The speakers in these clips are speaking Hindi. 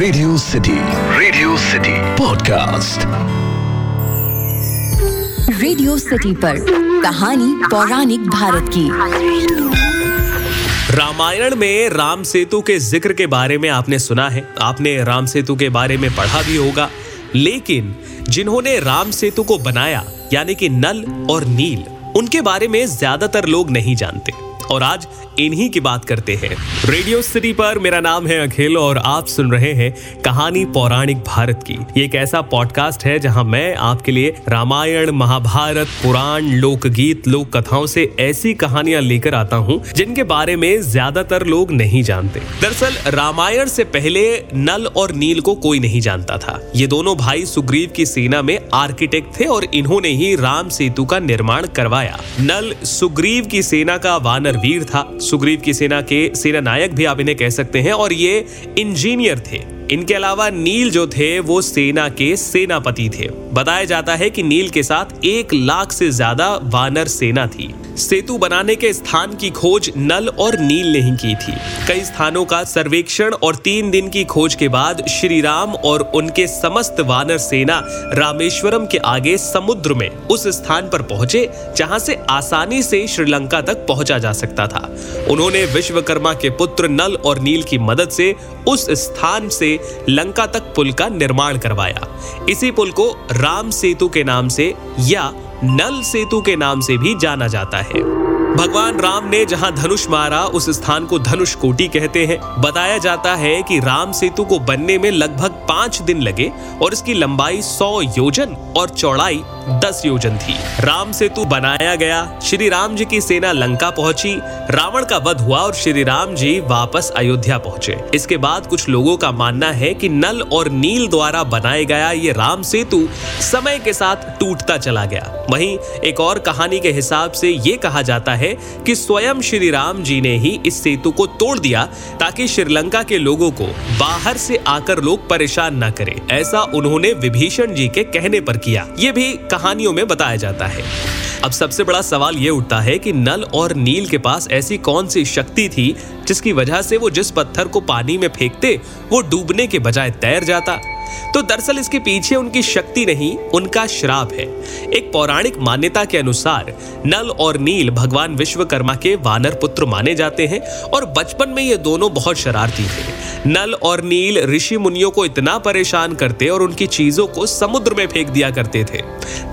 Radio city radio city podcast radio city पर कहानी पौराणिक भारत की। रामायण में राम सेतु के ज़िक्र के बारे में आपने सुना है। आपने राम सेतु के बारे में पढ़ा भी होगा। लेकिन जिन्होंने राम सेतु को बनाया यानी कि नल और नील उनके बारे में ज़्यादातर लोग नहीं जानते। और आज इन्हीं की बात करते हैं। रेडियो सिटी पर मेरा नाम है अखिल और आप सुन रहे हैं कहानी पौराणिक भारत की। ये एक ऐसा पॉडकास्ट है जहाँ मैं आपके लिए रामायण, महाभारत, पुराण, लोकगीत लोक कथाओं से ऐसी कहानियाँ लेकर आता हूँ, जिनके बारे में ज़्यादातर लोग नहीं जानते। दरअसल, रामायण से पहले नल और नील को कोई नहीं जानता था। ये दोनों भाई सुग्रीव की सेना में आर्किटेक्ट थे और इन्होंने ही राम सेतु का निर्माण करवाया। नल सुग्रीव की सेना का वानर वीर था। सुग्रीव की सेना के सेना नायक भी आप इन्हें कह सकते हैं और ये इंजीनियर थे। इनके अलावा नील जो थे, वो सेना के सेनापति थे। बताया जाता है कि नील के साथ एक लाख से ज़्यादा वानर सेना थी। सेतु बनाने के स्थान की खोज नल और नील ने ही की थी। कई स्थानों का सर्वेक्षण और तीन दिन की खोज के बाद श्री राम और उनके समस्त वानर सेना रामेश्वरम के आगे समुद्र में उस स्थान पर पहुँचे, जहाँ से आसानी से श्रीलंका तक पहुँचा जा सकता था। उन्होंने विश्वकर्मा के पुत्र नल और नील की मदद से उस स्थान से लंका तक पुल का निर्माण करवाया। इसी पुल को राम सेतु के नाम से या नल सेतु के नाम से भी जाना जाता है। भगवान राम ने जहाँ धनुष मारा, उस स्थान को धनुष कोटी कहते हैं। बताया जाता है कि राम सेतु को बनने में लगभग पाँच दिन लगे और इसकी लंबाई सौ योजन और चौड़ाई दस योजन थी। राम सेतु बनाया गया। श्री राम जी की सेना लंका पहुँची। रावण का वध हुआ और श्री राम जी वापस अयोध्या पहुँचे। इसके बाद कुछ लोगों का मानना है कि नल और नील द्वारा बनाया गया ये राम सेतु समय के साथ टूटता चला गया। वहीं एक और कहानी के हिसाब से ये कहा जाता है कि स्वयं श्री राम जी ने ही इस सेतु को तोड़ दिया ताकि श्रीलंका के लोगों को बाहर से आकर लोग परेशान न करें। ऐसा उन्होंने विभीषण जी के कहने पर किया। ये भी कहानियों में बताया जाता है। अब सबसे बड़ा सवाल ये उठता है कि नल और नील के पास ऐसी कौन सी शक्ति थी, जिसकी वजह से वो जिस पत्थर को पानी में फेंकते, वो डूबने के बजाय तैर जाता? तो दरअसल इसके पीछे उनकी शक्ति नहीं, उनका श्राप है। एक पौराणिक मान्यता के अनुसार, नल और नील भगवान विश्वकर्मा के वानर पुत्र माने जाते हैं, और बचपन में ये दोनों बहुत शरारती थे। नल और नील ऋषि मुनियों को इतना परेशान करते और उनकी चीज़ों को समुद्र में फेंक दिया करते थे।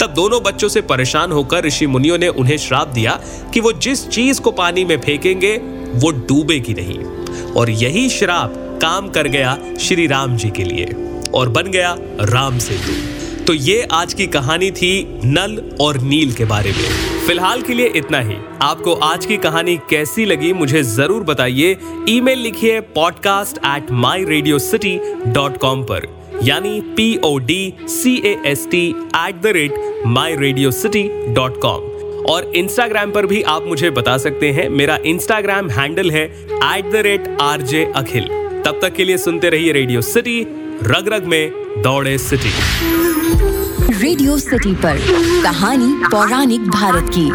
तब दोनों बच्चों से परेशान होकर ऋषि मुनियों ने उन्हें श्राप दिया कि वो जिस चीज़ को पानी में फेंकेंगे, वो डूबेगी नहीं। और यही श्राप काम कर गया श्री राम जी के लिए। और बन गया राम सेतु। तो ये आज की कहानी थी नल और नील के बारे में। फ़िलहाल के लिए इतना ही। आपको आज की कहानी कैसी लगी मुझे ज़रूर बताइए। ईमेल लिखिए podcast at my radio city dot com पर। यानी P O D C S T at the rate my radio city dot com और इंस्टाग्राम पर भी आप मुझे बता सकते हैं। मेरा इंस्टाग्राम हैंडल है at the rate R J Akhil तब तक के लिए सुनते रहिए रेडियो सिटी, रग रग में दौड़े सिटी। रेडियो सिटी पर कहानी पौराणिक भारत की।